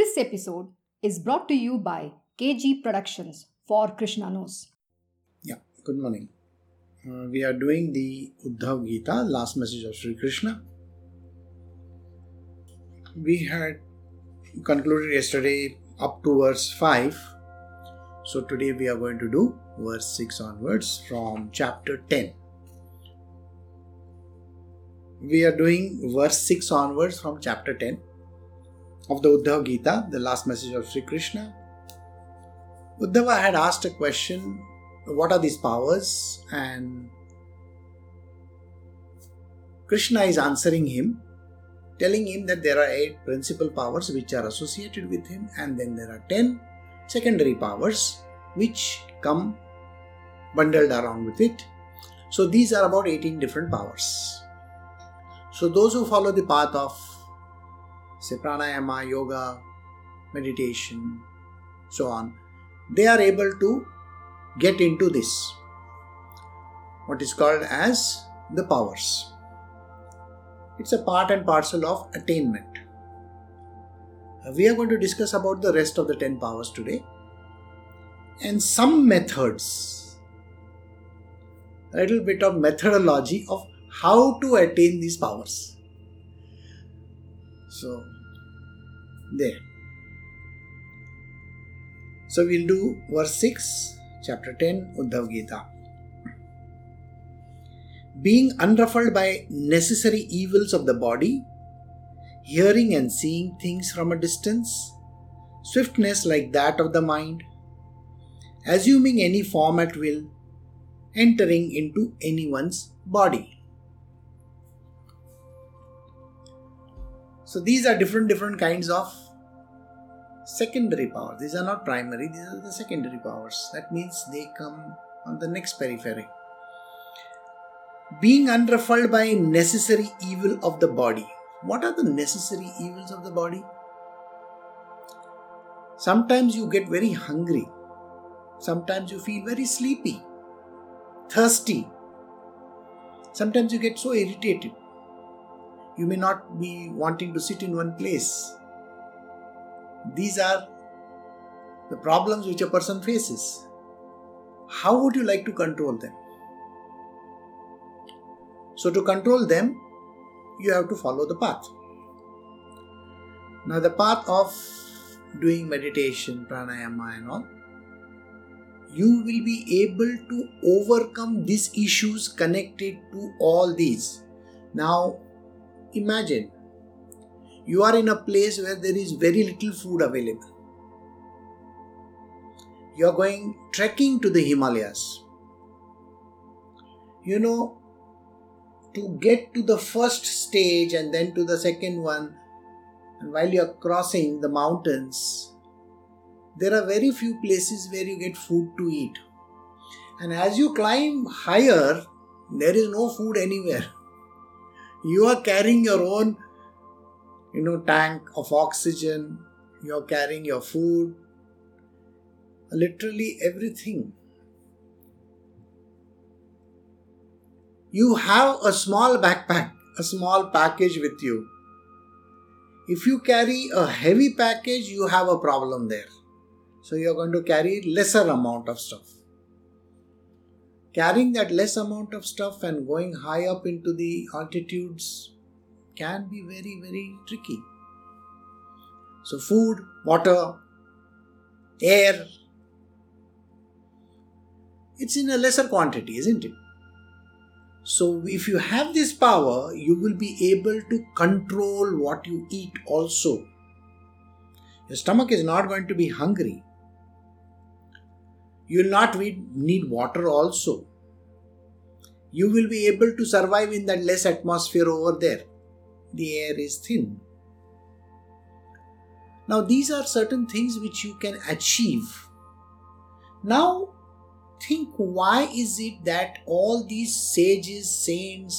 This episode is brought to you by KG Productions for Krishna Knows. Yeah, good morning. Uh, we are doing the Uddhav Gita, last message of Sri Krishna. We had concluded yesterday up to verse 5. So today we are going to do verse 6 onwards from chapter 10. We are doing verse 6 onwards from chapter 10 of the Uddhav Gita, the last message of Sri Krishna. Uddhava had asked a question what are these powers? And Krishna is answering him, telling him that there are eight principal powers which are associated with him, and then there are ten secondary powers which come bundled around with it. So these are about 18 different powers. So those who follow the path of say pranayama, yoga, meditation, so on, they are able to get into this what is called as the powers. It's a part and parcel of attainment. Uh, we are going to discuss about the rest of the 10 powers today. And some methods a little bit of methodology of how to attain these powers so there so we'll do verse 6 chapter 10, Uddhav Gita. Being unruffled by necessary evils of the body, hearing and seeing things from a distance, swiftness like that of the mind, assuming any form at will, entering into anyone's body. So these are different different kinds of secondary powers. These are not primary, these are the secondary powers. That means they come on the next periphery. Being unruffled by necessary evil of the body. What are the necessary evils of the body? Sometimes you get very hungry. Sometimes you feel very sleepy, thirsty. Sometimes you get so irritated. You may not be wanting to sit in one place these are the problems which a person faces. How would you like to control them? So, to control them, you have to follow the path. Now, the path of doing meditation, pranayama, and all, you will be able to overcome these issues connected to all these. Now, imagine you are in a place where there is very little food available. You are going trekking to the Himalayas. You know, to get to the first stage and then to the second one, and while you are crossing the mountains, there are very few places where you get food to eat. And as you climb higher, there is no food anywhere. You are carrying your own you know tank of oxygen. You're carrying your food. Literally everything. You have a small backpack a small package with you. If you carry a heavy package you have a problem there. So you're going to carry lesser amount of stuff carrying that less amount of stuff and going high up into the altitudes can be very, very tricky. So, food, water, air, it's in a lesser quantity, isn't it? So, if you have this power, you will be able to control what you eat also. Your stomach is not going to be hungry. You will not need water also. You will be able to survive in that less atmosphere over there the air is thin. Now, these are certain things which you can achieve. Now, think why is it that all these sages, saints,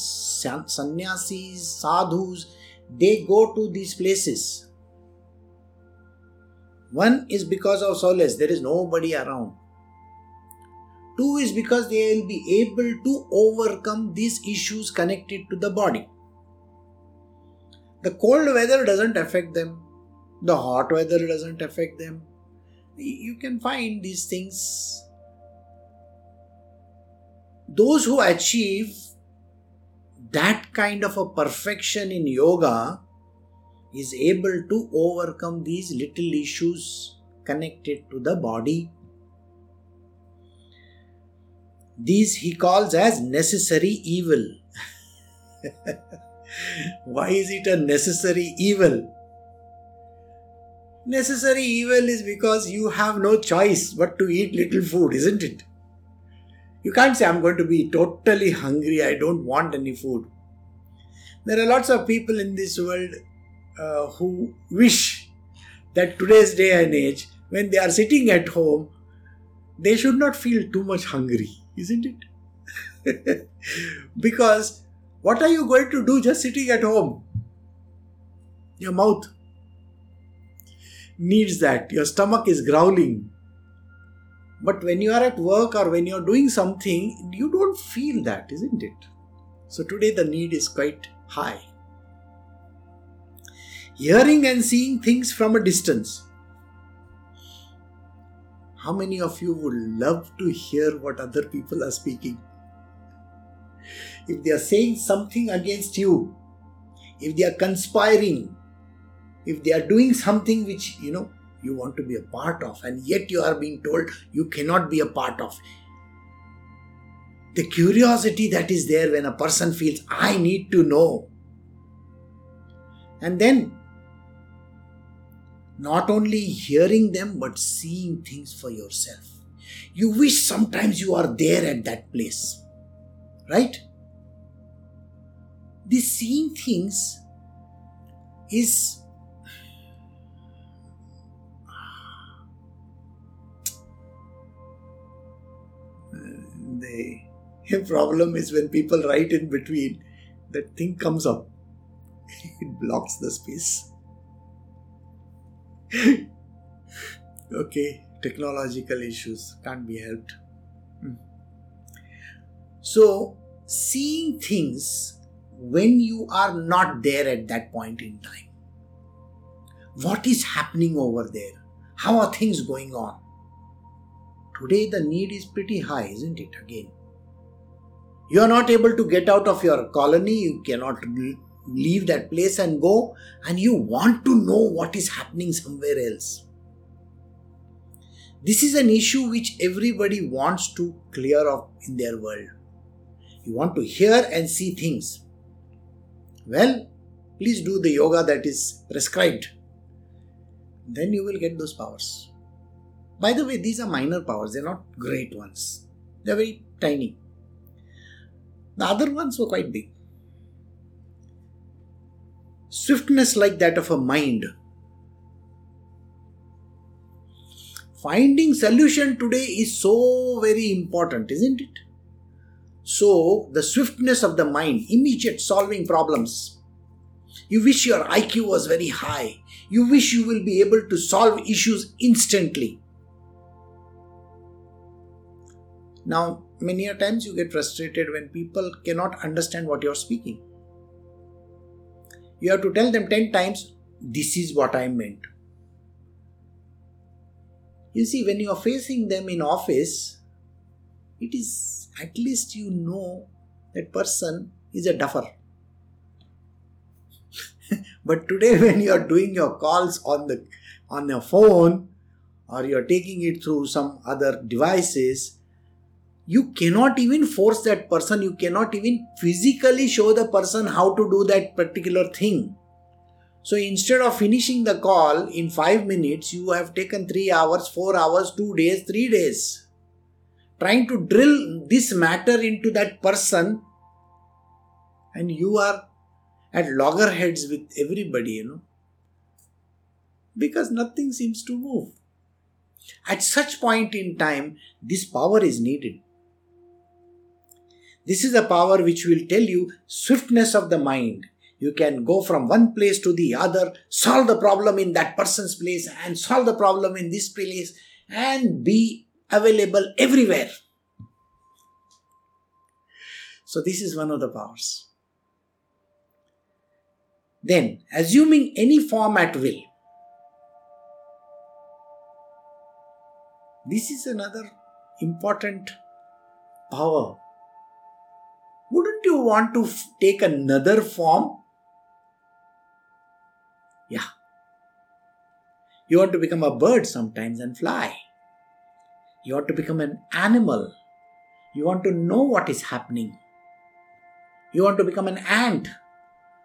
sannyasis, sadhus, they go to these places? One is because of solace, there is nobody around. Two is because they will be able to overcome these issues connected to the body. The cold weather doesn't affect them. The hot weather doesn't affect them. You can find these things. Those who achieve that kind of a perfection in yoga is able to overcome these little issues connected to the body. These he calls as necessary evil. Why is it a necessary evil? Necessary evil is because you have no choice but to eat little food, isn't it? You can't say, I'm going to be totally hungry, I don't want any food. There are lots of people in this world uh, who wish that today's day and age, when they are sitting at home, they should not feel too much hungry, isn't it? because what are you going to do just sitting at home? Your mouth needs that. Your stomach is growling. But when you are at work or when you are doing something, you don't feel that, isn't it? So today the need is quite high. Hearing and seeing things from a distance. How many of you would love to hear what other people are speaking? If they are saying something against you, if they are conspiring, if they are doing something which you know you want to be a part of, and yet you are being told you cannot be a part of. The curiosity that is there when a person feels, I need to know. And then, not only hearing them, but seeing things for yourself. You wish sometimes you are there at that place. Right? The seeing things is the problem is when people write in between, that thing comes up. it blocks the space. Okay, technological issues can't be helped. Hmm. So, seeing things when you are not there at that point in time. What is happening over there? How are things going on? Today, the need is pretty high, isn't it? Again, you are not able to get out of your colony, you cannot leave that place and go, and you want to know what is happening somewhere else. This is an issue which everybody wants to clear up in their world. You want to hear and see things. Well, please do the yoga that is prescribed. Then you will get those powers. By the way, these are minor powers, they're not great ones. They're very tiny. The other ones were quite big. Swiftness like that of a mind. Finding solution today is so very important, isn't it? So, the swiftness of the mind, immediate solving problems. You wish your IQ was very high. You wish you will be able to solve issues instantly. Now, many a times you get frustrated when people cannot understand what you're speaking. You have to tell them 10 times, This is what I meant. You see, when you are facing them in office, it is at least you know that person is a duffer. but today, when you are doing your calls on the on your phone or you are taking it through some other devices, you cannot even force that person, you cannot even physically show the person how to do that particular thing. So instead of finishing the call in 5 minutes, you have taken 3 hours, 4 hours, 2 days, 3 days. Trying to drill this matter into that person, and you are at loggerheads with everybody, you know, because nothing seems to move. At such point in time, this power is needed. This is a power which will tell you swiftness of the mind. You can go from one place to the other, solve the problem in that person's place, and solve the problem in this place, and be available everywhere. So, this is one of the powers. Then, assuming any form at will, this is another important power wouldn't you want to f- take another form? Yeah. You want to become a bird sometimes and fly. You want to become an animal. You want to know what is happening. You want to become an ant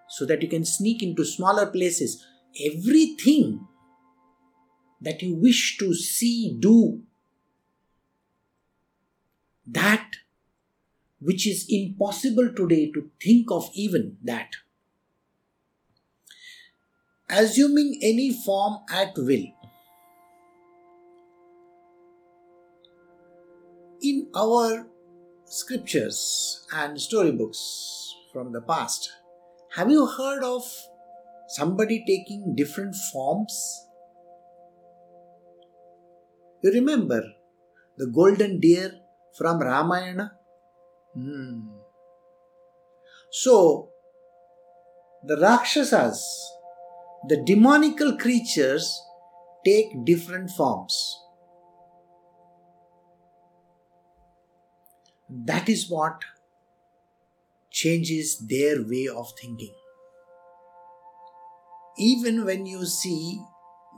so that you can sneak into smaller places. Everything that you wish to see, do, that which is impossible today to think of even that. Assuming any form at will. In our scriptures and storybooks from the past, have you heard of somebody taking different forms? You remember the golden deer from Ramayana? Hmm. So, the Rakshasas, the demonical creatures, take different forms. That is what changes their way of thinking. Even when you see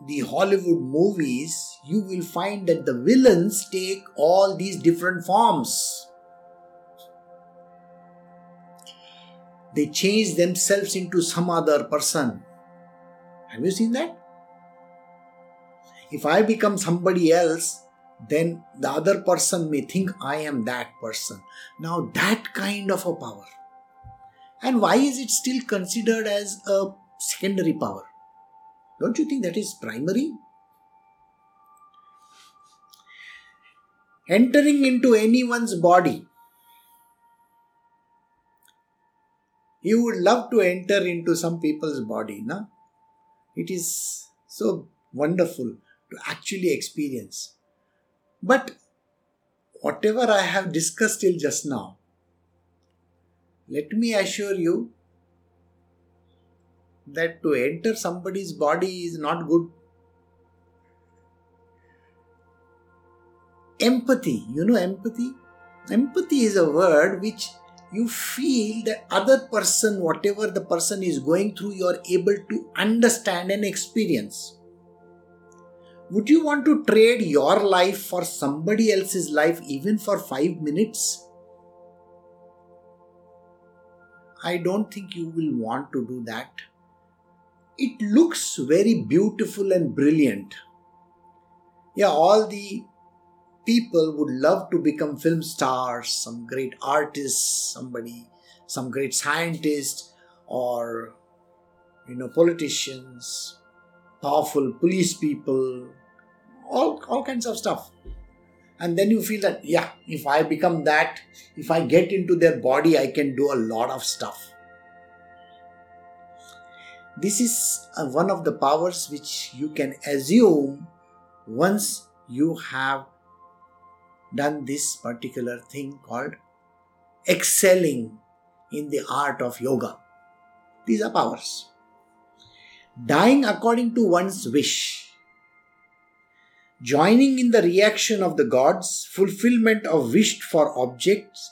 the Hollywood movies, you will find that the villains take all these different forms. They change themselves into some other person. Have you seen that? If I become somebody else, then the other person may think I am that person. Now, that kind of a power. And why is it still considered as a secondary power? Don't you think that is primary? Entering into anyone's body. You would love to enter into some people's body, no? It is so wonderful to actually experience. But whatever I have discussed till just now, let me assure you that to enter somebody's body is not good. Empathy, you know, empathy? Empathy is a word which you feel that other person, whatever the person is going through, you are able to understand and experience. Would you want to trade your life for somebody else's life even for five minutes? I don't think you will want to do that. It looks very beautiful and brilliant. Yeah, all the people would love to become film stars, some great artists, somebody, some great scientist, or you know, politicians, powerful police people, all, all kinds of stuff. And then you feel that, yeah, if I become that, if I get into their body, I can do a lot of stuff. This is uh, one of the powers which you can assume once you have done this particular thing called excelling in the art of yoga. These are powers. Dying according to one's wish joining in the reaction of the gods, fulfillment of wished for objects,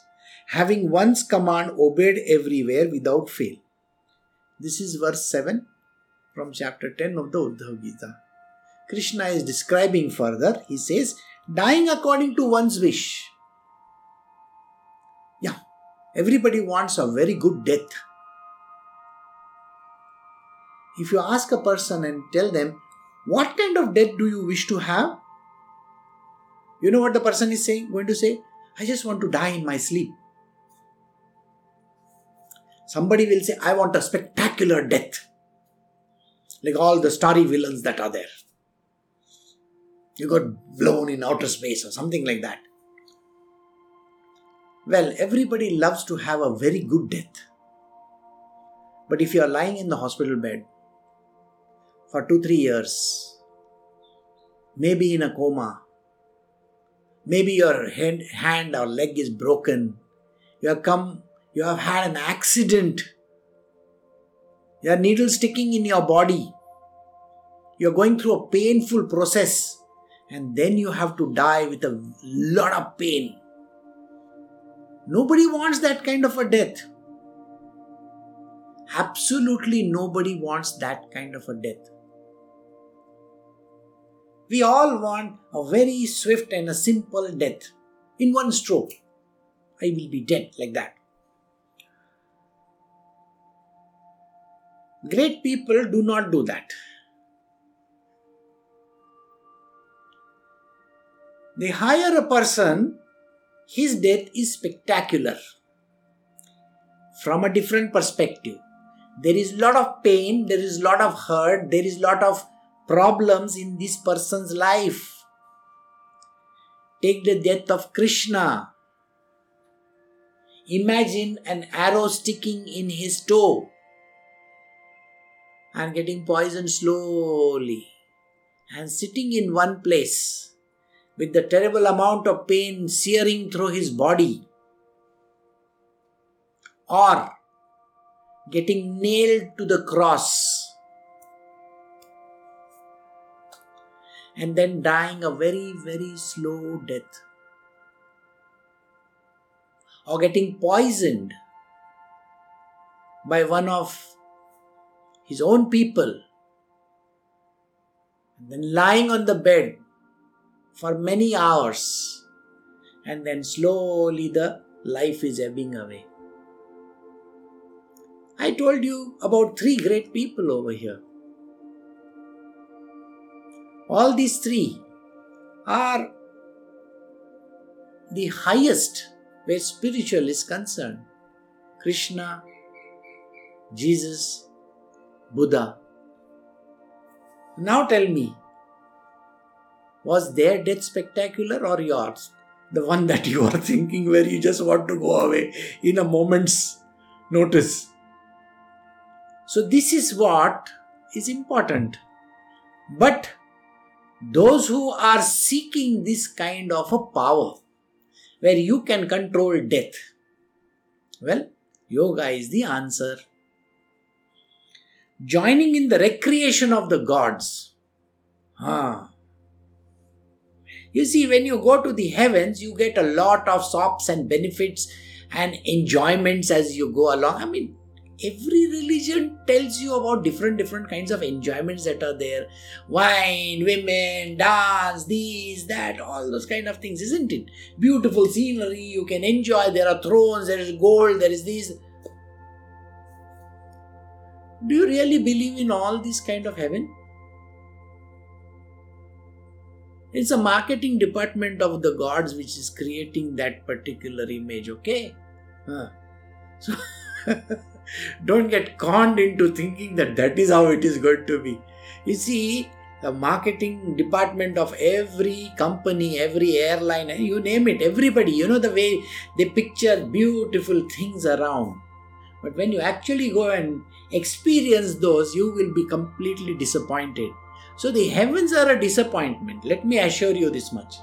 having one's command obeyed everywhere without fail. This is verse 7 from chapter 10 of the Uddhav Gita. Krishna is describing further, he says, dying according to one's wish. Yeah, everybody wants a very good death. If you ask a person and tell them, what kind of death do you wish to have? You know what the person is saying? Going to say, I just want to die in my sleep. Somebody will say, I want a spectacular death. Like all the starry villains that are there. You got blown in outer space or something like that. Well, everybody loves to have a very good death. But if you are lying in the hospital bed for two, three years, maybe in a coma, maybe your hand, or leg is broken, you have come, you have had an accident, you have needle sticking in your body, you are going through a painful process, and then you have to die with a lot of pain. Nobody wants that kind of a death. Absolutely nobody wants that kind of a death. We all want a very swift and a simple death in one stroke. I will be dead like that. Great people do not do that. They higher a person, his death is spectacular from a different perspective. There is a lot of pain, there is a lot of hurt, there is a lot of problems in this person's life. Take the death of Krishna. Imagine an arrow sticking in his toe and getting poisoned slowly and sitting in one place with the terrible amount of pain searing through his body. Or getting nailed to the cross. And then dying a very, very slow death, or getting poisoned by one of his own people, and then lying on the bed for many hours, and then slowly the life is ebbing away. I told you about three great people over here. All these three are the highest where spiritual is concerned Krishna, Jesus, Buddha. Now tell me, was their death spectacular or yours? The one that you are thinking where you just want to go away in a moment's notice. So, this is what is important. But those who are seeking this kind of a power where you can control death, well, yoga is the answer. Joining in the recreation of the gods. Ah. You see, when you go to the heavens, you get a lot of sops and benefits and enjoyments as you go along. I mean, every religion tells you about different different kinds of enjoyments that are there. Wine women dance these that all those kind of things isn't it? Beautiful scenery you can enjoy. There are thrones there is gold there is this. Do you really believe in all this kind of heaven it's a marketing department of the gods which is creating that particular image okay huh. so Don't get conned into thinking that that is how it is going to be. You see, the marketing department of every company, every airline, eh, you name it, everybody, you know the way they picture beautiful things around. But when you actually go and experience those, you will be completely disappointed. So the heavens are a disappointment. Let me assure you this much.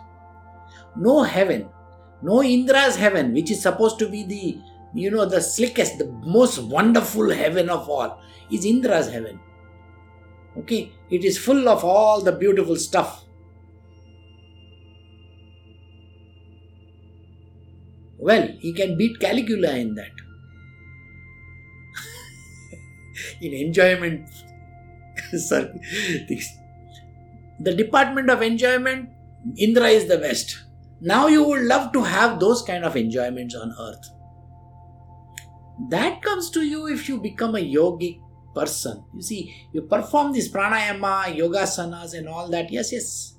No heaven, no Indra's heaven, which is supposed to be the you know, the slickest, the most wonderful heaven of all is Indra's heaven. Okay, it is full of all the beautiful stuff. Well, he can beat Caligula in that. in enjoyment, the department of enjoyment, Indra is the best. Now you would love to have those kind of enjoyments on earth. That comes to you if you become a yogic person. You see, you perform this pranayama, yoga yogasanas, and all that. Yes, yes,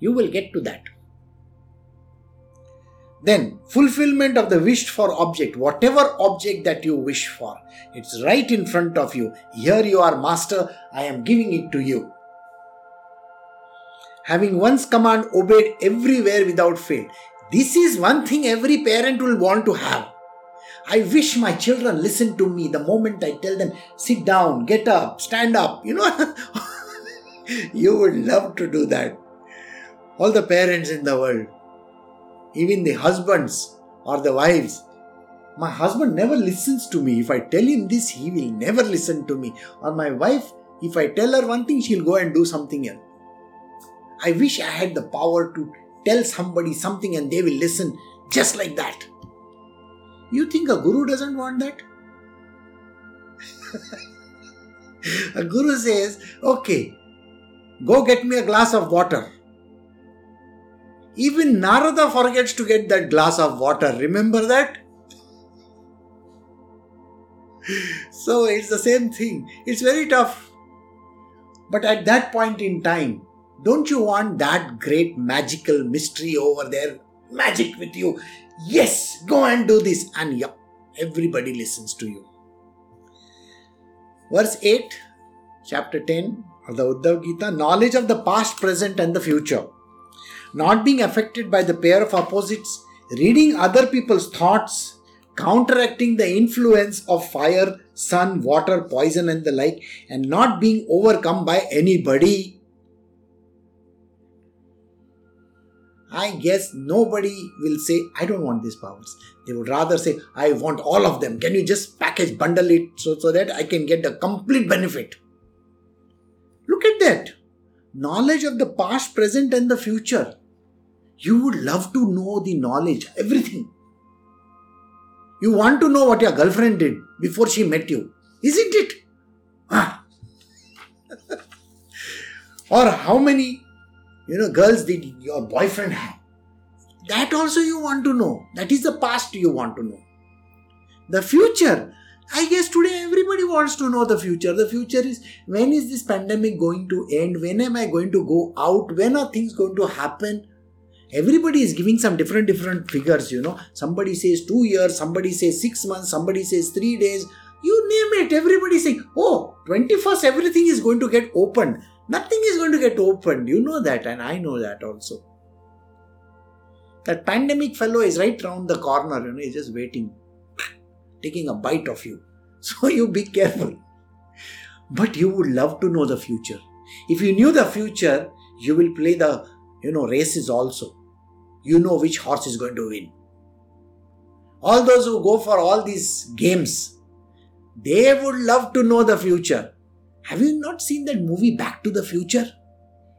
you will get to that. Then, fulfillment of the wished for object, whatever object that you wish for, it's right in front of you. Here you are, Master, I am giving it to you. Having one's command obeyed everywhere without fail. This is one thing every parent will want to have. I wish my children listen to me the moment I tell them, sit down, get up, stand up. You know, you would love to do that. All the parents in the world, even the husbands or the wives. My husband never listens to me. If I tell him this, he will never listen to me. Or my wife, if I tell her one thing, she'll go and do something else. I wish I had the power to tell somebody something and they will listen just like that. You think a guru doesn't want that? a guru says, Okay, go get me a glass of water. Even Narada forgets to get that glass of water. Remember that? so it's the same thing. It's very tough. But at that point in time, don't you want that great magical mystery over there? Magic with you. Yes, go and do this. And yeah, everybody listens to you. Verse 8, chapter 10 of the Uddhav Gita knowledge of the past, present, and the future. Not being affected by the pair of opposites, reading other people's thoughts, counteracting the influence of fire, sun, water, poison, and the like, and not being overcome by anybody. I guess nobody will say, I don't want these powers. They would rather say, I want all of them. Can you just package, bundle it so, so that I can get the complete benefit? Look at that. Knowledge of the past, present, and the future. You would love to know the knowledge, everything. You want to know what your girlfriend did before she met you, isn't it? Ah. or how many, you know, girls did your boyfriend have? That also you want to know. That is the past you want to know. The future, I guess today everybody wants to know the future. The future is when is this pandemic going to end? When am I going to go out? When are things going to happen? everybody is giving some different different figures you know somebody says 2 years somebody says 6 months somebody says 3 days you name it everybody saying oh 21st everything is going to get opened nothing is going to get opened. You know that and i know that also. That pandemic fellow is right round the corner you know he's just waiting taking a bite of you. So you be careful. But you would love to know the future. If you knew the future you will play the you know races also. You know which horse is going to win. All those who go for all these games, they would love to know the future. Have you not seen that movie Back to the Future?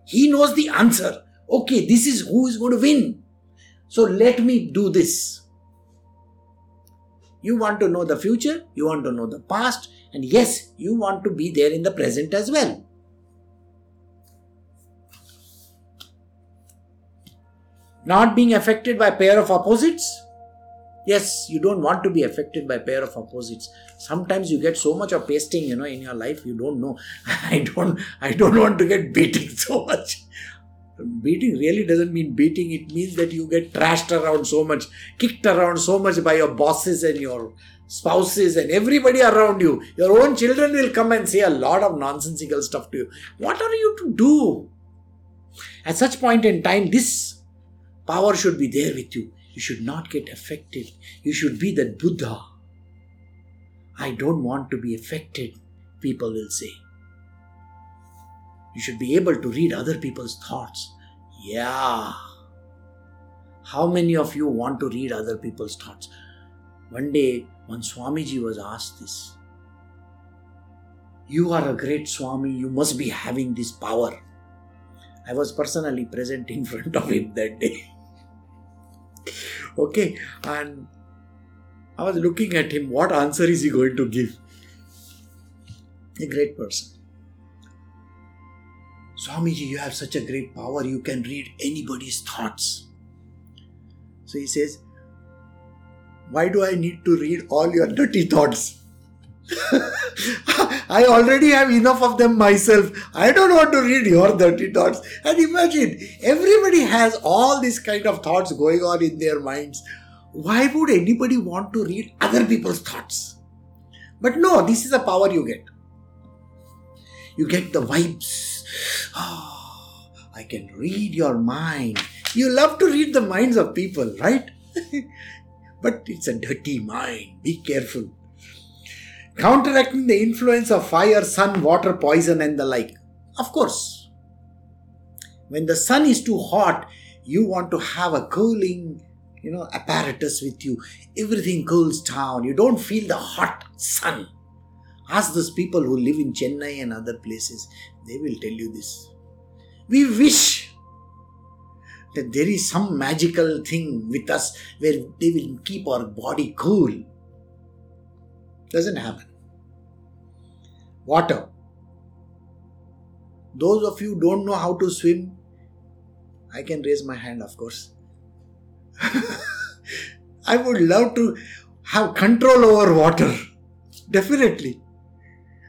He knows the answer. Okay, this is who is going to win. So let me do this. You want to know the future, you want to know the past, and yes, you want to be there in the present as well. not being affected by pair of opposites yes you don't want to be affected by pair of opposites. Sometimes you get so much of pasting you know in your life you don't know. I don't i don't want to get beating so much. Beating really doesn't mean beating. It means that you get trashed around so much kicked around so much by your bosses and your spouses and everybody around you. Your own children will come and say a lot of nonsensical stuff to you. What are you to do? At such point in time this Power should be there with you. You should not get affected. You should be that Buddha. I don't want to be affected, people will say. You should be able to read other people's thoughts. Yeah. How many of you want to read other people's thoughts? One day, when Swamiji was asked this, You are a great Swami, you must be having this power. I was personally present in front of him that day. Okay, and I was looking at him, what answer is he going to give? A great person. Swamiji, you have such a great power, you can read anybody's thoughts. So he says, Why do I need to read all your dirty thoughts? I already have enough of them myself. I don't want to read your dirty thoughts. And imagine, everybody has all these kind of thoughts going on in their minds. Why would anybody want to read other people's thoughts? But no, this is the power you get. You get the vibes. Oh, I can read your mind. You love to read the minds of people, right? but it's a dirty mind. Be careful counteracting the influence of fire, sun, water, poison, and the like. Of course, when the sun is too hot, you want to have a cooling, you know, apparatus with you. Everything cools down. You don't feel the hot sun. Ask those people who live in Chennai and other places. They will tell you this. We wish that there is some magical thing with us where they will keep our body cool. Doesn't happen. Water. Those of you don't know how to swim, I can raise my hand, of course. I would love to have control over water. Definitely.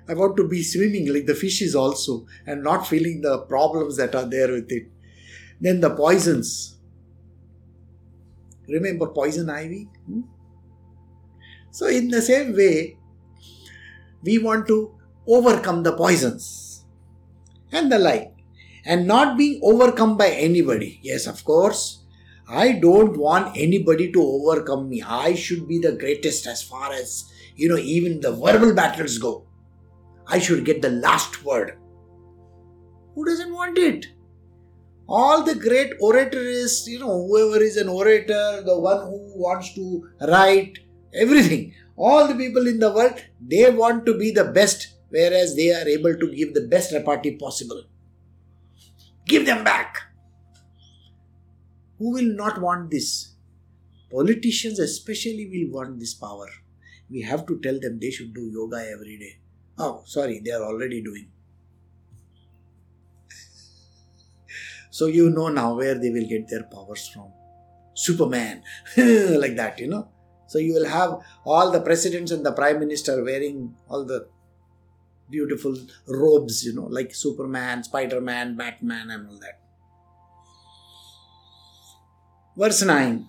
I want to be swimming like the fishes also and not feeling the problems that are there with it. Then the poisons. Remember poison ivy? Hmm? So, in the same way, we want to overcome the poisons and the like and not being overcome by anybody. Yes, of course. I don't want anybody to overcome me. I should be the greatest as far as, you know, even the verbal battles go. I should get the last word. Who doesn't want it? All the great orators, you know, whoever is an orator, the one who wants to write, everything, all the people in the world, they want to be the best, whereas they are able to give the best repartee possible. Give them back. Who will not want this? Politicians, especially, will want this power. We have to tell them they should do yoga every day Oh, sorry, they are already doing. so you know now where they will get their powers from. Superman, like that, you know. So you will have all the presidents and the prime minister wearing all the beautiful robes, you know, like Superman, Spider Man, Batman, and all that. Verse 9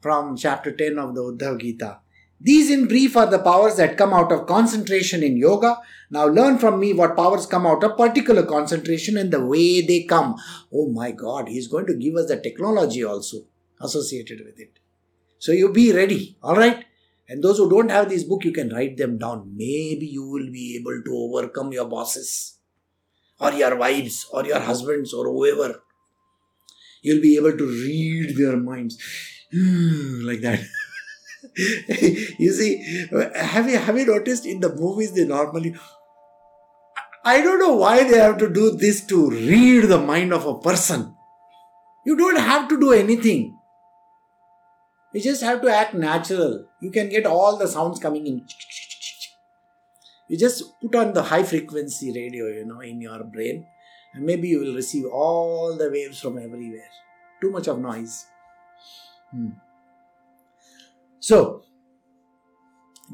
from chapter 10 of the Uddhav Gita. These, in brief, are the powers that come out of concentration in yoga. Now, learn from me what powers come out of particular concentration and the way they come. Oh my God, he's going to give us the technology also associated with it. So, you be ready, all right? And those who don't have this book, you can write them down. Maybe you will be able to overcome your bosses, or your wives, or your husbands, or whoever. You'll be able to read their minds like that. you see, have you have you noticed in the movies they normally I don't know why they have to do this to read the mind of a person. You don't have to do anything. You just have to act natural. You can get all the sounds coming in. You just put on the high frequency radio, you know, in your brain, and maybe you will receive all the waves from everywhere. Too much of noise. Hmm. So,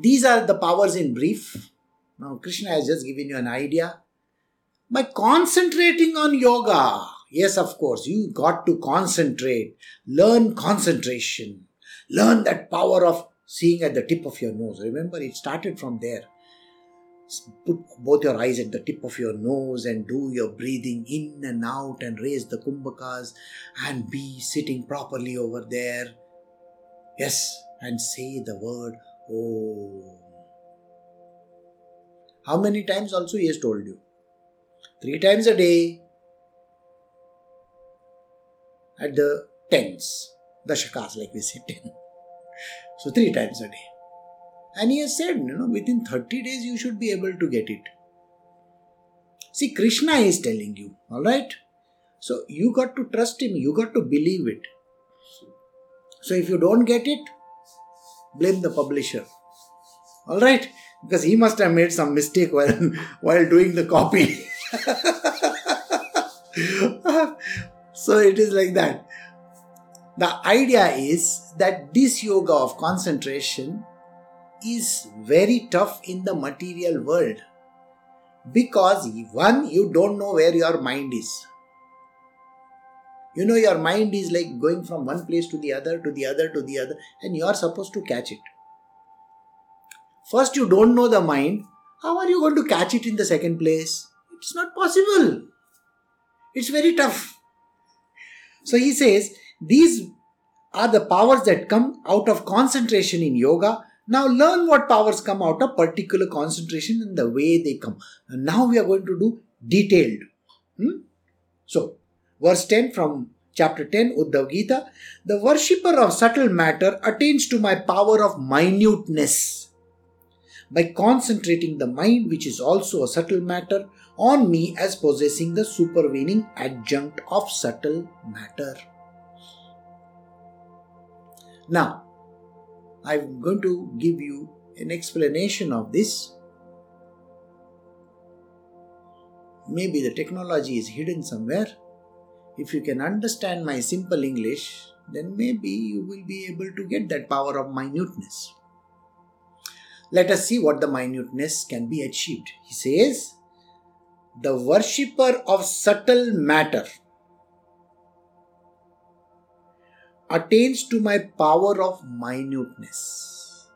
these are the powers in brief. Now, Krishna has just given you an idea. By concentrating on yoga, yes, of course, you got to concentrate. Learn concentration. Learn that power of seeing at the tip of your nose. Remember, it started from there. Put both your eyes at the tip of your nose and do your breathing in and out and raise the kumbhakas and be sitting properly over there. Yes, and say the word Om. How many times also he has told you? Three times a day at the tens, the shakas, like we say, ten. So three times a day. And he has said, you know, within 30 days you should be able to get it. See, Krishna is telling you, alright? So you got to trust him, you got to believe it. So if you don't get it, blame the publisher. All right, because he must have made some mistake while while doing the copy. so it is like that. The idea is that this yoga of concentration is very tough in the material world because one you don't know where your mind is you know, your mind is like going from one place to the other, to the other, to the other, and you are supposed to catch it. First, you don't know the mind. How are you going to catch it in the second place? It's not possible. It's very tough. So he says, these are the powers that come out of concentration in yoga. Now learn what powers come out of particular concentration and the way they come. And now we are going to do detailed. Hmm? So Verse 10 from chapter 10 Uddhav Gita The worshipper of subtle matter attains to my power of minuteness. By concentrating the mind, which is also a subtle matter, on me as possessing the supervening adjunct of subtle matter. Now, I'm going to give you an explanation of this. Maybe the technology is hidden somewhere. If you can understand my simple English, then maybe you will be able to get that power of minuteness. Let us see what the minuteness can be achieved. He says, The worshipper of subtle matter attains to my power of minuteness.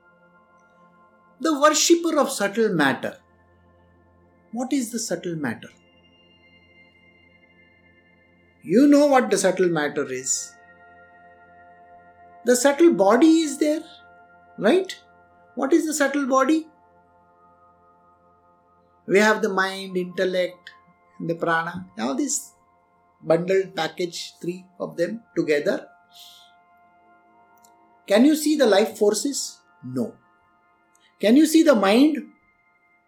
The worshipper of subtle matter. What is the subtle matter? You know what the subtle matter is. The subtle body is there, right? What is the subtle body? We have the mind, intellect, and the prana, all this bundled package, three of them together. Can you see the life forces? No. Can you see the mind?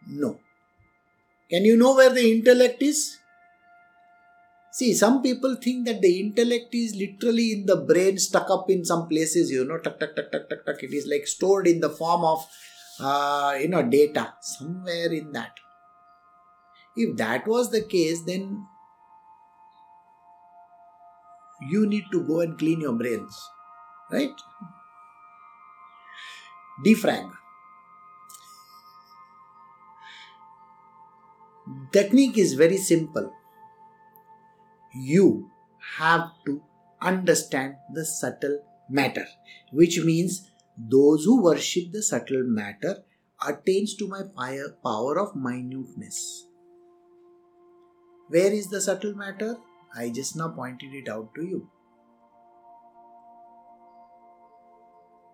No. Can you know where the intellect is? See, some people think that the intellect is literally in the brain, stuck up in some places, you know, tuck, tuck, tuck, tuck, tuck, tuck. It is like stored in the form of, uh, you know, data, somewhere in that. If that was the case, then you need to go and clean your brains, right? Defrag. Technique is very simple you have to understand the subtle matter, which means those who worship the subtle matter attains to my power of minuteness. Where is the subtle matter? I just now pointed it out to you.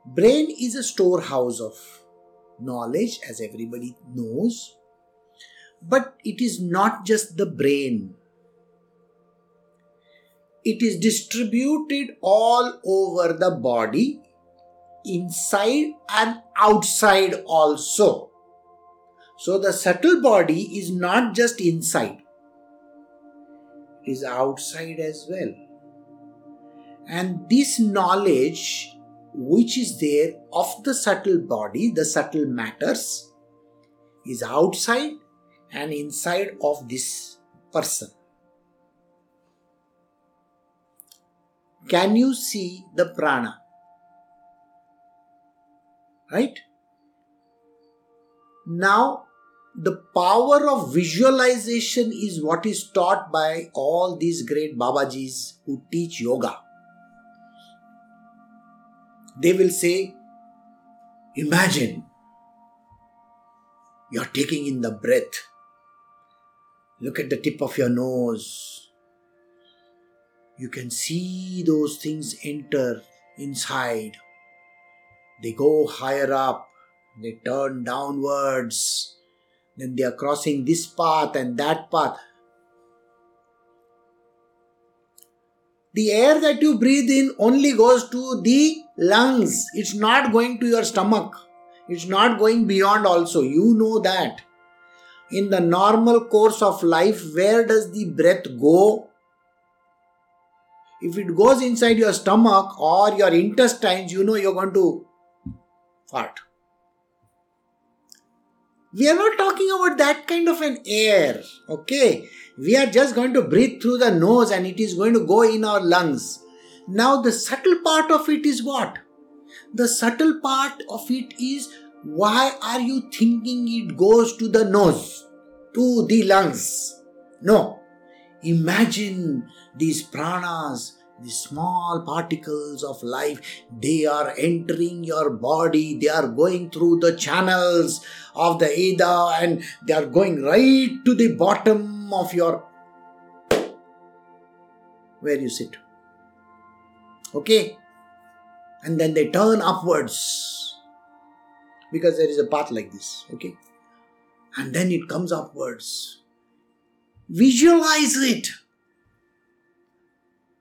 Brain is a storehouse of knowledge, as everybody knows, but it is not just the brain it is distributed all over the body, inside and outside also. So the subtle body is not just inside, it is outside as well. And this knowledge which is there of the subtle body, the subtle matters, is outside and inside of this person. Can you see the prana? Right? Now, the power of visualization is what is taught by all these great Babajis who teach yoga. They will say, Imagine you're taking in the breath. Look at the tip of your nose you can see those things enter inside. They go higher up, they turn downwards, then they are crossing this path and that path. The air that you breathe in only goes to the lungs, it's not going to your stomach, it's not going beyond, also. You know that. In the normal course of life, where does the breath go? If it goes inside your stomach or your intestines, you know you're going to fart. We are not talking about that kind of an air, okay? We are just going to breathe through the nose and it is going to go in our lungs. Now, the subtle part of it is what? The subtle part of it is why are you thinking it goes to the nose, to the lungs? No. Imagine these pranas, these small particles of life, they are entering your body, they are going through the channels of the Ida and they are going right to the bottom of your where you sit. Okay? And then they turn upwards because there is a path like this. Okay? And then it comes upwards. Visualize it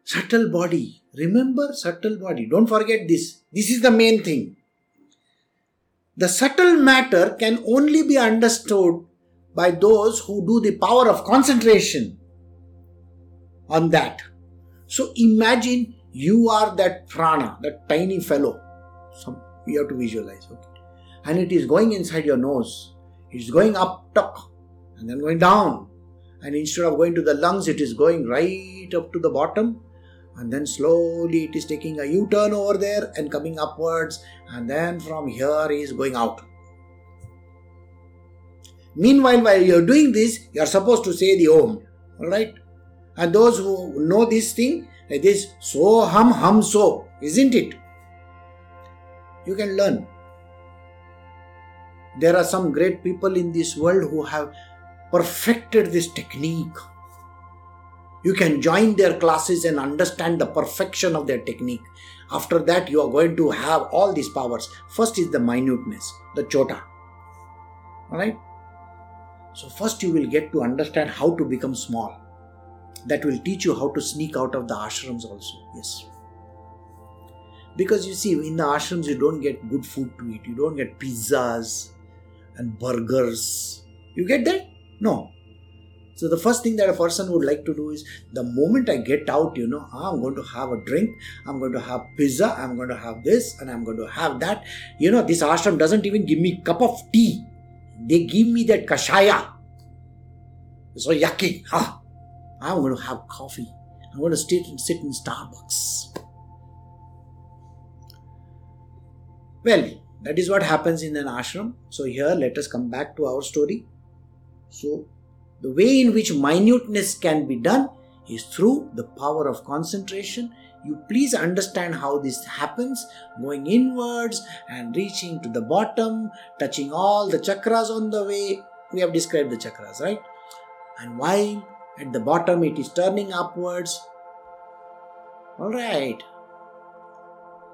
subtle body. Remember subtle body. Don't forget this. This is the main thing. The subtle matter can only be understood by those who do the power of concentration on that. So imagine you are that prana, that tiny fellow, Some you have to visualize. Okay, and it is going inside your nose. It's going up top and then going down. And instead of going to the lungs, it is going right up to the bottom and then slowly it is taking a u-turn over there and coming upwards and then from here is going out meanwhile while you're doing this you're supposed to say the om all right and those who know this thing it is so hum hum so isn't it you can learn there are some great people in this world who have perfected this technique you can join their classes and understand the perfection of their technique. After that, you are going to have all these powers. First is the minuteness, the chota. Alright? So, first you will get to understand how to become small. That will teach you how to sneak out of the ashrams also. Yes. Because you see, in the ashrams, you don't get good food to eat. You don't get pizzas and burgers. You get that? No. So the first thing that a person would like to do is the moment I get out, you know, ah, I'm going to have a drink, I'm going to have pizza, I'm going to have this, and I'm going to have that. You know, this ashram doesn't even give me a cup of tea. They give me that kashaya. So yucky. Huh? I'm going to have coffee. I'm going to sit and sit in Starbucks. Well, that is what happens in an ashram. So here, let us come back to our story. So the way in which minuteness can be done is through the power of concentration. You please understand how this happens going inwards and reaching to the bottom, touching all the chakras on the way. We have described the chakras, right? And while at the bottom it is turning upwards. Alright.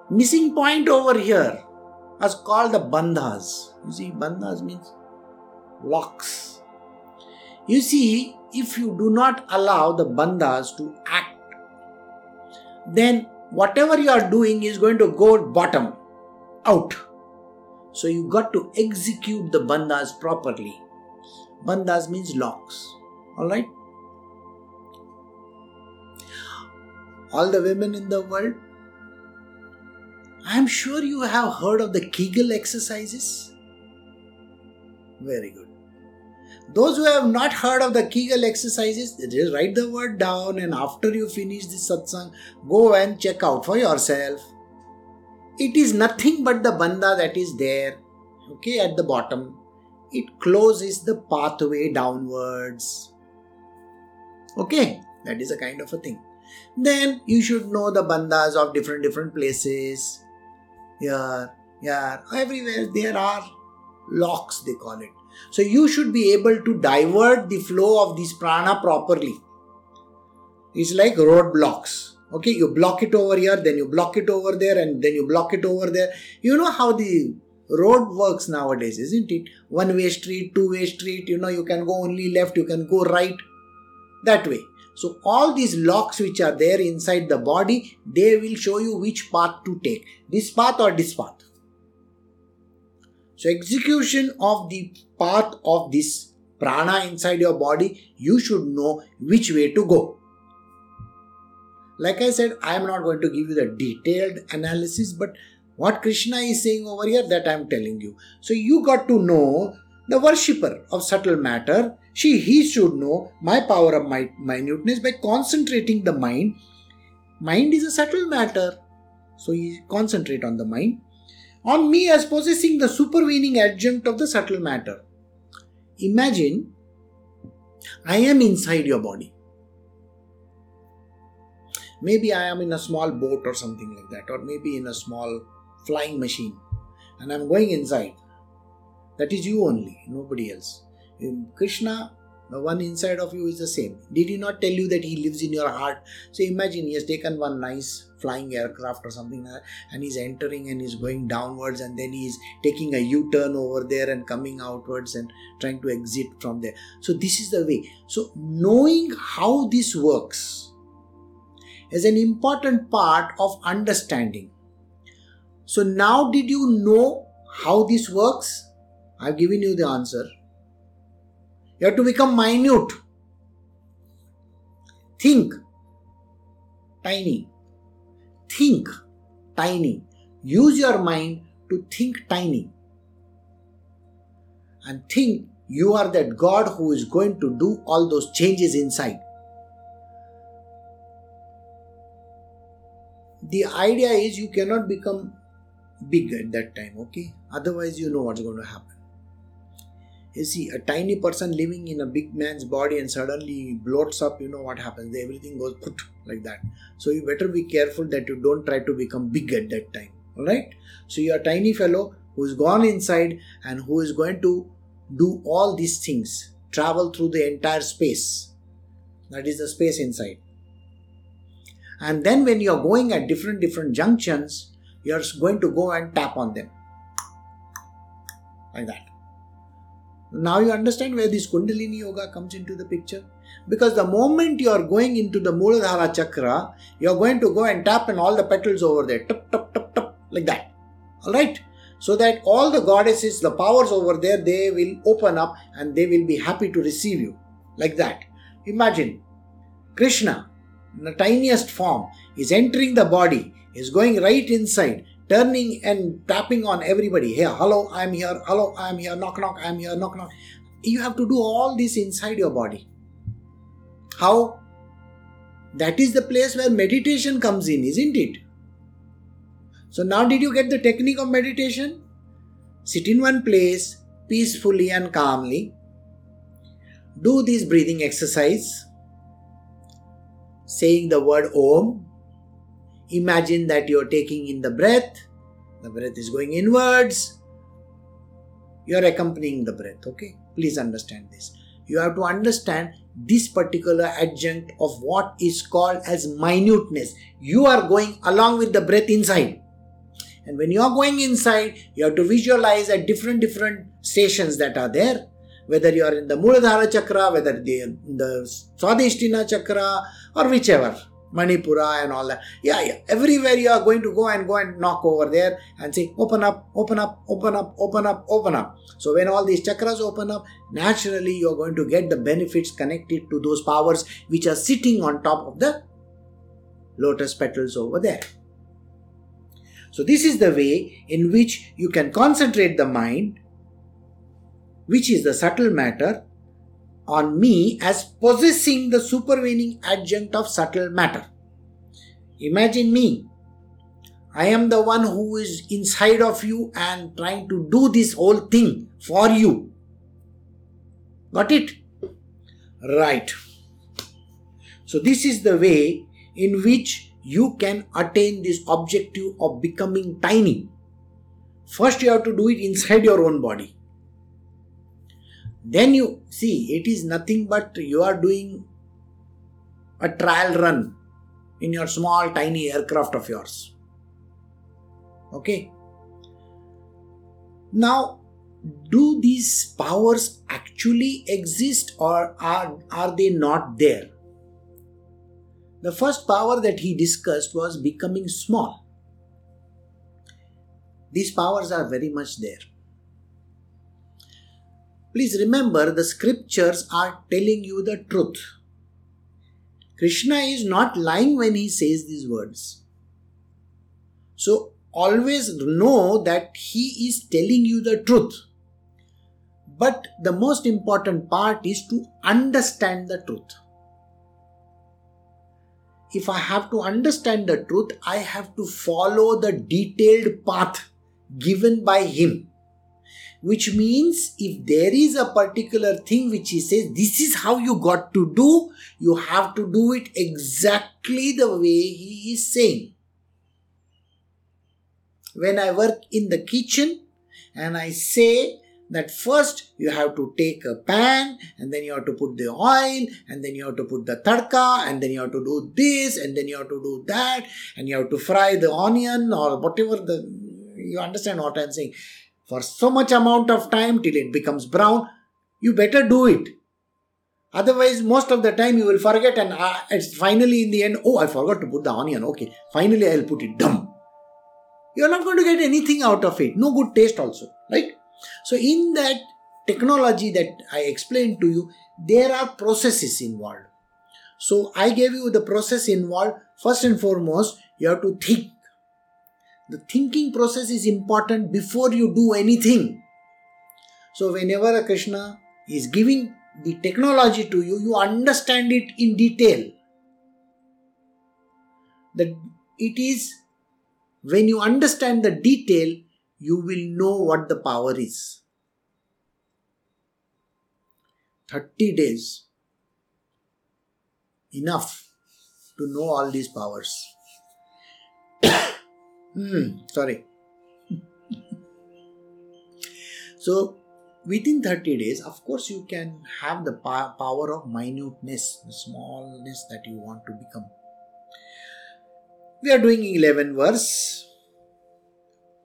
Missing point over here is called the bandhas. You see, bandhas means locks you see, if you do not allow the bandhas to act, then whatever you are doing is going to go bottom, out. So you got to execute the bandhas properly. Bandhas means locks. Alright? All the women in the world, I am sure you have heard of the Kegel exercises. Very good. Those who have not heard of the Kegel exercises, just write the word down and after you finish this satsang, go and check out for yourself. It is nothing but the bandha that is there, okay, at the bottom. It closes the pathway downwards. Okay, that is a kind of a thing. Then you should know the bandhas of different different places. Here, here, everywhere there are locks, they call it so you should be able to divert the flow of this prana properly. It's like roadblocks. Okay, you block it over here, then you block it over there, and then you block it over there. You know how the road works nowadays, isn't it? One way street, two way street, you know, you can go only left, you can go right. That way. So, all these locks which are there inside the body, they will show you which path to take this path or this path. So, execution of the path of this prana inside your body, you should know which way to go. Like I said, I am not going to give you the detailed analysis, but what Krishna is saying over here, that I am telling you. So, you got to know the worshipper of subtle matter. She, he should know my power of my minuteness by concentrating the mind. Mind is a subtle matter. So, he concentrate on the mind on me as possessing the supervening adjunct of the subtle matter. Imagine I am inside your body. Maybe I am in a small boat or something like that, or maybe in a small flying machine, and I'm going inside. That is you only, nobody else. Krishna the one inside of you is the same. Did he not tell you that he lives in your heart? So imagine he has taken one nice flying aircraft or something like that and he's entering and he's going downwards and then he's taking a U-turn over there and coming outwards and trying to exit from there. So this is the way. So knowing how this works is an important part of understanding. So now did you know how this works? I've given you the answer you have to become minute. Think tiny. Think tiny. use your mind to think tiny and think you are that God who is going to do all those changes inside. The idea is you cannot become big at that time, okay? Otherwise, you know what's going to happen. You see, a tiny person living in a big man's body and suddenly bloats up, you know what happens? Everything goes put like that. So, you better be careful that you don't try to become big at that time, alright? So, you're a tiny fellow who's gone inside and who is going to do all these things, travel through the entire space. That is the space inside. And then when you're going at different different junctions, you're going to go and tap on them. Like that. Now you understand where this Kundalini Yoga comes into the picture? Because the moment you are going into the Muladhara Chakra, you are going to go and tap on all the petals over there. Tup, tup, tup, tup, like that. Alright? So that all the goddesses, the powers over there, they will open up and they will be happy to receive you. Like that. Imagine Krishna, in the tiniest form, is entering the body, is going right inside, turning and tapping on everybody. Hey, hello, I'm here. Hello, I'm here. Knock, knock, I'm here. Knock, knock. You have to do all this inside your body. How? That is the place where meditation comes in, isn't it? So, now did you get the technique of meditation? Sit in one place peacefully and calmly. Do this breathing exercise, saying the word Om Imagine that you're taking in the breath, the breath is going inwards. You're accompanying the breath, okay? Please understand this. You have to understand this particular adjunct of what is called as minuteness. You are going along with the breath inside. And when you are going inside, you have to visualize at different different stations that are there. Whether you are in the Muladhara chakra, whether in the chakra, or whichever. Manipura and all that. Yeah, yeah. Everywhere you are going to go and go and knock over there and say, open up, open up, open up, open up, open up. So when all these chakras open up, naturally you are going to get the benefits connected to those powers which are sitting on top of the lotus petals over there. So this is the way in which you can concentrate the mind, which is the subtle matter, on me as possessing the supervening adjunct of subtle matter. Imagine me. I am the one who is inside of you and trying to do this whole thing for you. Got it? Right. So, this is the way in which you can attain this objective of becoming tiny. First, you have to do it inside your own body then you see it is nothing but you are doing a trial run in your small tiny aircraft of yours. Okay? Now do these powers actually exist or are, are they not there? The first power that he discussed was becoming small. These powers are very much there Please remember the scriptures are telling you the truth. Krishna is not lying when he says these words. So always know that he is telling you the truth. But the most important part is to understand the truth. If I have to understand the truth, I have to follow the detailed path given by him which means if there is a particular thing which he says this is how you got to do you have to do it exactly the way he is saying. When i work in the kitchen and i say that first you have to take a pan and then you have to put the oil and then you have to put the tadka and then you have to do this and then you have to do that and you have to fry the onion or whatever the you understand what i'm saying for so much amount of time till it becomes brown, you better do it. Otherwise, most of the time you will forget, and uh, it's finally in the end, oh, I forgot to put the onion. Okay, finally I'll put it. Dumb. You're not going to get anything out of it. No good taste, also, right? So, in that technology that I explained to you, there are processes involved. So, I gave you the process involved. First and foremost, you have to think The thinking process is important before you do anything. So, whenever a Krishna is giving the technology to you, you understand it in detail. That it is when you understand the detail, you will know what the power is. 30 days. Enough to know all these powers. Hmm, sorry. so, within 30 days, of course, you can have the power of minuteness, the smallness that you want to become. We are doing 11 verse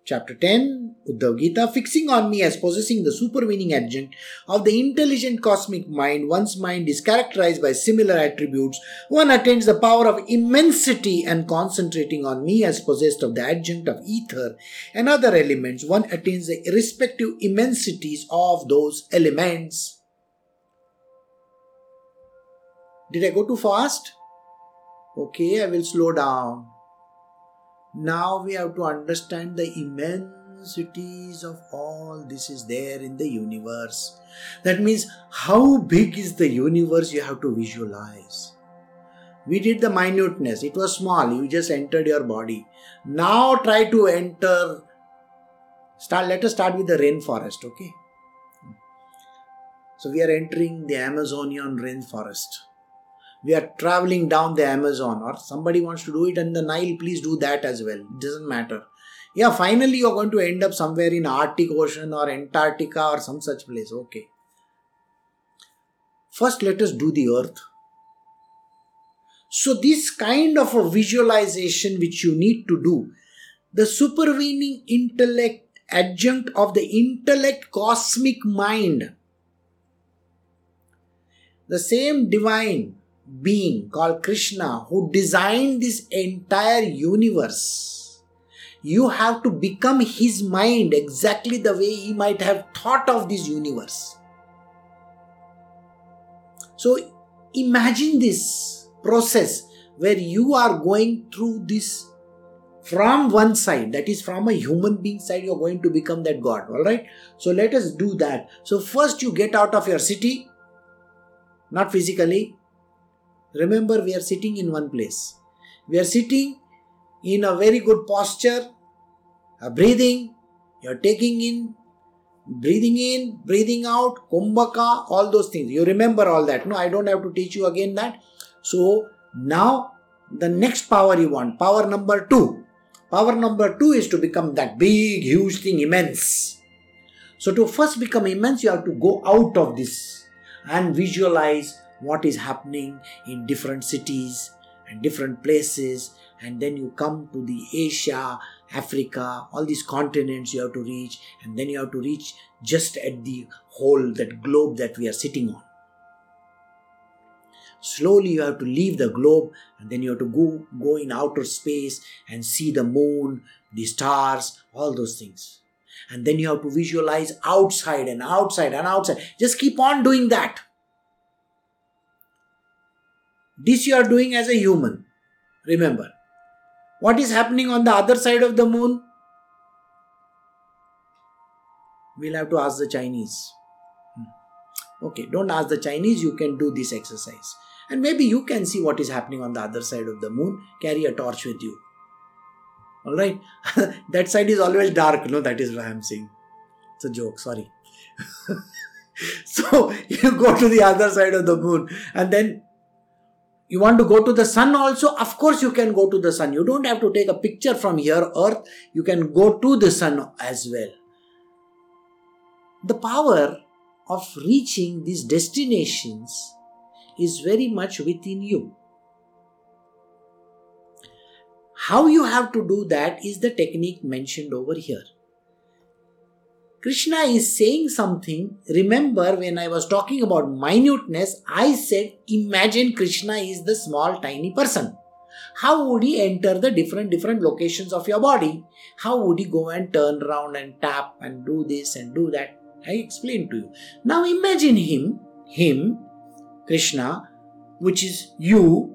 Chapter 10 Uddhav Gita fixing on me as possessing the supervening adjunct of the intelligent cosmic mind, one's mind is characterized by similar attributes. One attains the power of immensity and concentrating on me as possessed of the adjunct of ether and other elements. One attains the respective immensities of those elements. Did I go too fast? Okay, I will slow down. Now we have to understand the immensities of all this is there in the universe. That means how big is the universe you have to visualize. We did the minuteness, it was small, you just entered your body. Now try to enter. Start, let us start with the rainforest, okay? So we are entering the Amazonian rainforest we are traveling down the Amazon or somebody wants to do it in the Nile, please do that as well. It doesn't matter. Yeah, finally you're going to end up somewhere in Arctic Ocean or Antarctica or some such place. Okay. First, let us do the earth. So, this kind of a visualization which you need to do, the supervening intellect adjunct of the intellect cosmic mind, the same divine being called Krishna who designed this entire universe. You have to become his mind exactly the way he might have thought of this universe. So imagine this process where you are going through this from one side that is from a human being side you're going to become that god all right so let us do that so first you get out of your city not physically Remember, we are sitting in one place. We are sitting in a very good posture, a breathing, you're taking in, breathing in, breathing out, kumbhaka, all those things. You remember all that. No, I don't have to teach you again that. So now the next power you want, power number two. Power number two is to become that big, huge thing, immense. So to first become immense, you have to go out of this and visualize what is happening in different cities and different places. And then you come to the asia africa all these continents you have to reach. And then you have to reach just at the whole that globe that we are sitting on. Slowly you have to leave the globe and then you have to go go in outer space and see the moon the stars all those things. And then you have to visualize outside and outside and outside. Just keep on doing that this you are doing as a human. Remember. What is happening on the other side of the moon? We'll have to ask the Chinese. Hmm. Okay, don't ask the Chinese, you can do this exercise. And maybe you can see what is happening on the other side of the moon. Carry a torch with you. Alright? that side is always dark. No, that is what I am saying. It's a joke, sorry. so you go to the other side of the moon and then you want to go to the sun also? Of course, you can go to the sun. You don't have to take a picture from here, earth. You can go to the sun as well. The power of reaching these destinations is very much within you. How you have to do that is the technique mentioned over here. Krishna is saying something. Remember, when I was talking about minuteness, I said, imagine Krishna is the small, tiny person. How would he enter the different different locations of your body? How would he go and turn around and tap and do this and do that? I explained to you. Now imagine him, him, Krishna, which is you.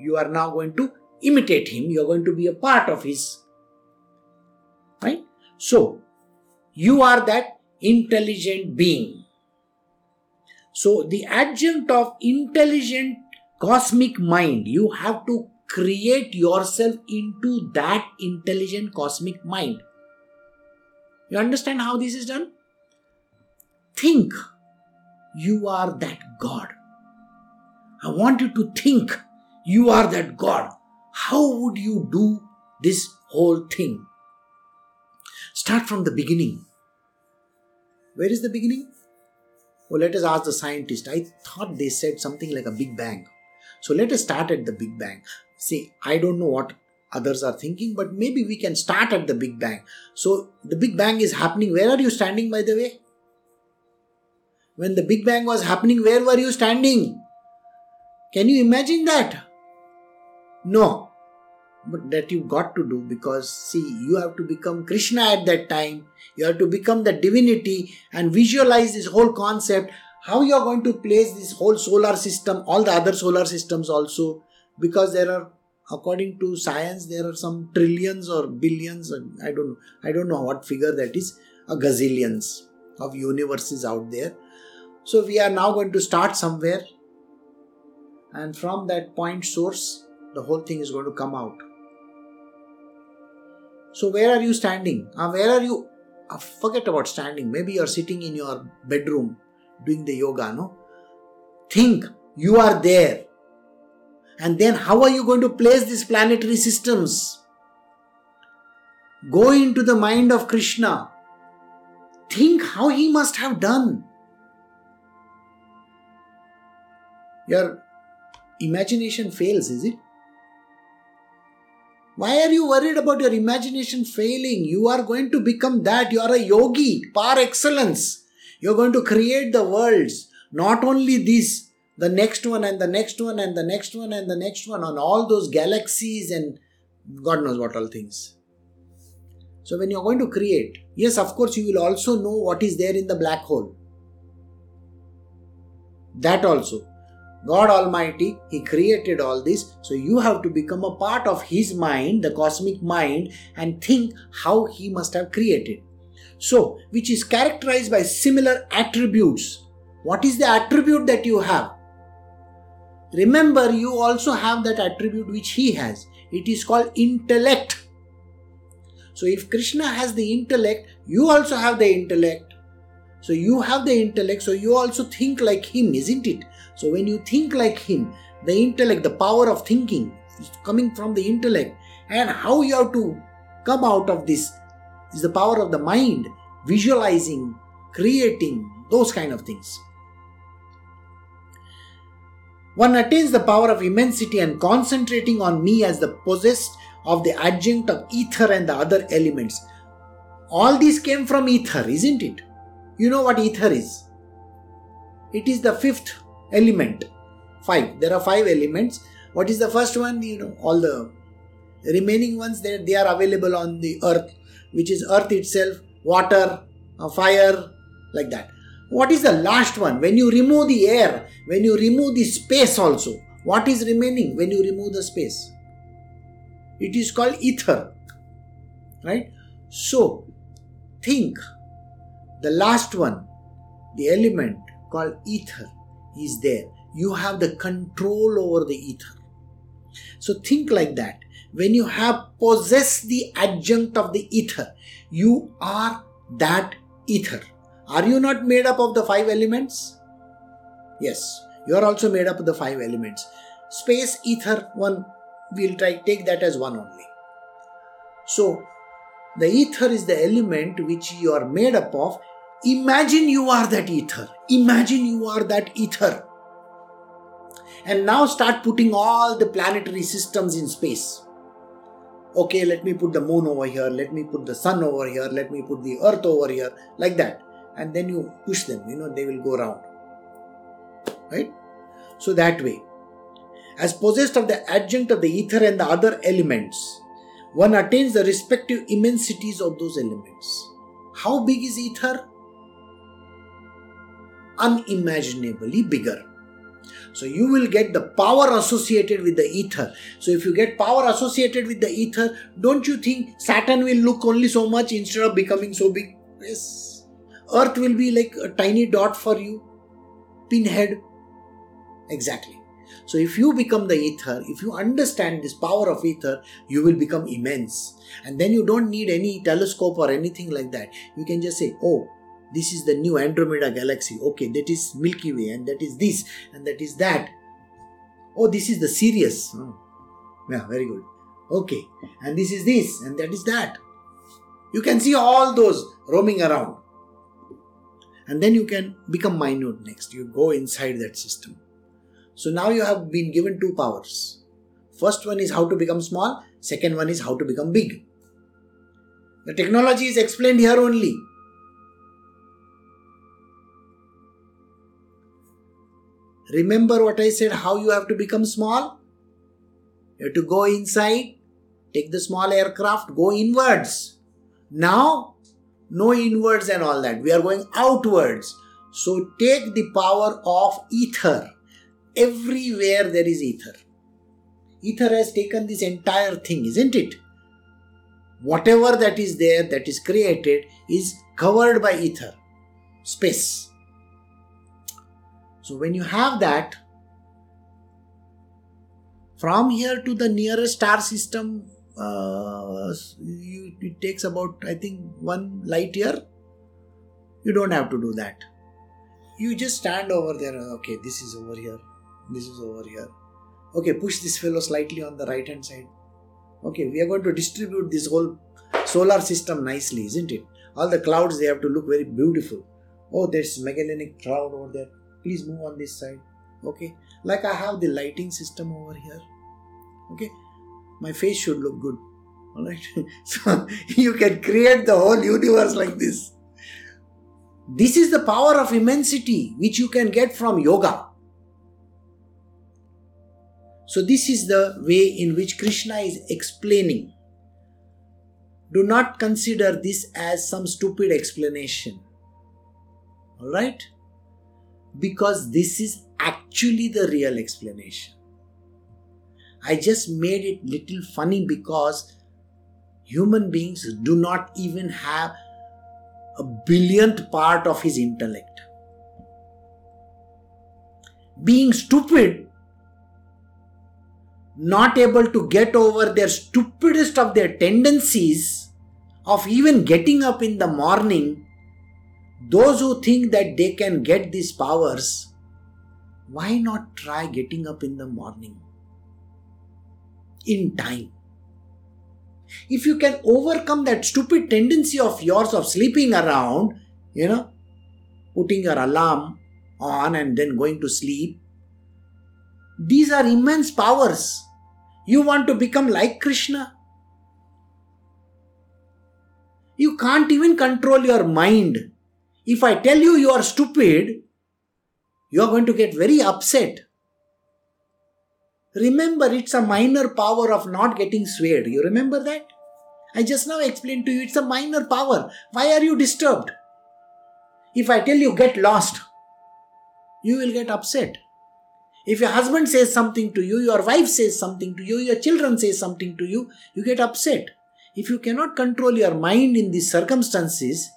You are now going to imitate him. You are going to be a part of his Right? So, you are that intelligent being. So, the adjunct of intelligent cosmic mind, you have to create yourself into that intelligent cosmic mind. You understand how this is done? Think you are that God. I want you to think you are that God. How would you do this whole thing? Start from the beginning. Where is the beginning? Well, let us ask the scientist. I thought they said something like a Big Bang. So let us start at the Big Bang. See, I don't know what others are thinking, but maybe we can start at the Big Bang. So the Big Bang is happening. Where are you standing, by the way? When the Big Bang was happening, where were you standing? Can you imagine that? No. But that you got to do because, see, you have to become Krishna at that time. You have to become the divinity and visualize this whole concept. How you are going to place this whole solar system, all the other solar systems also, because there are according to science there are some trillions or billions i don't know i don't know what figure that is a gazillions of universes out there so we are now going to start somewhere and from that point source the whole thing is going to come out so where are you standing? Uh, where are you? Uh, forget about standing. Maybe you're sitting in your bedroom doing the yoga no? Think you are there. And then how are you going to place these planetary systems? Go into the mind of krishna. Think how he must have done. Your imagination fails, is it? Why are you worried about your imagination failing? You are going to become that. You are a yogi par excellence. You're going to create the worlds. Not only this, the next one and the next one and the next one and the next one on all those galaxies and God knows what all things. So, when you're going to create, yes, of course, you will also know what is there in the black hole. That also. God Almighty, He created all this. So you have to become a part of His mind, the cosmic mind, and think how He must have created. So, which is characterized by similar attributes. What is the attribute that you have? Remember, you also have that attribute which He has. It is called intellect. So, if Krishna has the intellect, you also have the intellect. So, you have the intellect, so you also think like Him, isn't it? So when you think like him, the intellect, the power of thinking is coming from the intellect, and how you have to come out of this is the power of the mind, visualizing, creating, those kind of things. One attains the power of immensity and concentrating on me as the possessed of the adjunct of ether and the other elements. All these came from ether, isn't it? You know what ether is? It is the fifth element. Five. There are five elements. What is the first one? You know, all the remaining ones they, they are available on the earth, which is earth itself, water, uh, fire, like that. What is the last one? When you remove the air, when you remove the space also, what is remaining when you remove the space? It is called ether. Right? So, think the last one, the element called ether is there. You have the control over the ether. So think like that. When you have possessed the adjunct of the ether, you are that ether. Are you not made up of the five elements? Yes, you are also made up of the five elements. Space, ether, one, we'll try take that as one only. So, the ether is the element which you are made up of Imagine you are that ether. Imagine you are that ether. And now start putting all the planetary systems in space. Okay, let me put the moon over here, let me put the sun over here, let me put the earth over here, like that. And then you push them, you know, they will go around. Right? So that way. As possessed of the adjunct of the ether and the other elements, one attains the respective immensities of those elements. How big is ether? Unimaginably bigger. So you will get the power associated with the ether. So if you get power associated with the ether, don't you think Saturn will look only so much instead of becoming so big? Yes. Earth will be like a tiny dot for you. Pinhead. Exactly. So if you become the ether, if you understand this power of ether, you will become immense. And then you don't need any telescope or anything like that. You can just say, oh, this is the new Andromeda galaxy. Okay, that is Milky Way, and that is this, and that is that. Oh, this is the Sirius. Oh. Yeah, very good. Okay, and this is this, and that is that. You can see all those roaming around. And then you can become minute next. You go inside that system. So now you have been given two powers. First one is how to become small, second one is how to become big. The technology is explained here only. Remember what I said how you have to become small? You have to go inside, take the small aircraft, go inwards. Now, no inwards and all that. We are going outwards. So take the power of ether. Everywhere there is ether. Ether has taken this entire thing, isn't it? Whatever that is there, that is created, is covered by ether, space. So when you have that, from here to the nearest star system, uh, it takes about I think one light year. You don't have to do that. You just stand over there. Okay, this is over here. This is over here. Okay, push this fellow slightly on the right hand side. Okay, we are going to distribute this whole solar system nicely, isn't it? All the clouds they have to look very beautiful. Oh, there's Magellanic cloud over there please move on this side okay? Like i have the lighting system over here okay? My face should look good all right? So you can create the whole universe like this. This is the power of immensity which you can get from yoga. So this is the way in which krishna is explaining. Do not consider this as some stupid explanation all right because this is actually the real explanation. I just made it little funny because human beings do not even have a billionth part of his intellect. Being stupid, not able to get over their stupidest of their tendencies of even getting up in the morning those who think that they can get these powers, why not try getting up in the morning? In time. If you can overcome that stupid tendency of yours of sleeping around, you know, putting your alarm on and then going to sleep, these are immense powers. You want to become like Krishna? You can't even control your mind. If I tell you you are stupid, you are going to get very upset. Remember, it's a minor power of not getting swayed. You remember that? I just now explained to you it's a minor power. Why are you disturbed? If I tell you get lost, you will get upset. If your husband says something to you, your wife says something to you, your children say something to you, you get upset. If you cannot control your mind in these circumstances,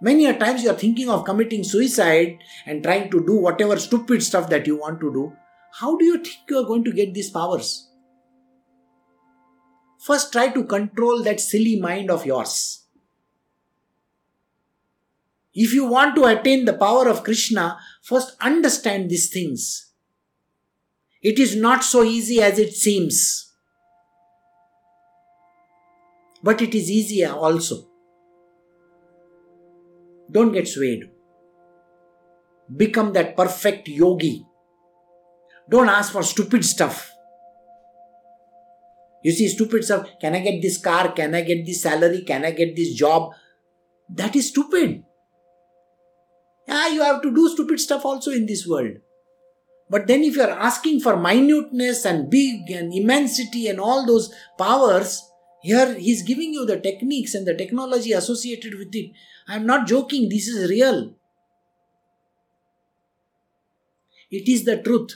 Many a times you are thinking of committing suicide and trying to do whatever stupid stuff that you want to do. How do you think you are going to get these powers? First, try to control that silly mind of yours. If you want to attain the power of Krishna, first understand these things. It is not so easy as it seems. But it is easier also. Don't get swayed. Become that perfect yogi. Don't ask for stupid stuff. You see, stupid stuff. Can I get this car? Can I get this salary? Can I get this job? That is stupid. Yeah, you have to do stupid stuff also in this world. But then, if you are asking for minuteness and big and immensity and all those powers, here he's giving you the techniques and the technology associated with it. I'm not joking, this is real. It is the truth.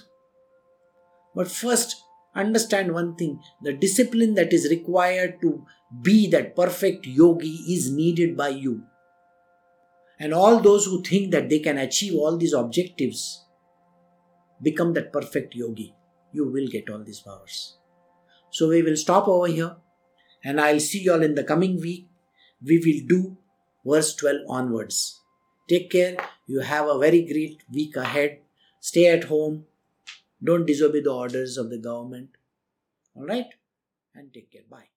But first, understand one thing the discipline that is required to be that perfect yogi is needed by you. And all those who think that they can achieve all these objectives become that perfect yogi. You will get all these powers. So we will stop over here and I'll see you all in the coming week. We will do verse 12 onwards. Take care. You have a very great week ahead. Stay at home. Don't disobey the orders of the government. All right? And take care. Bye.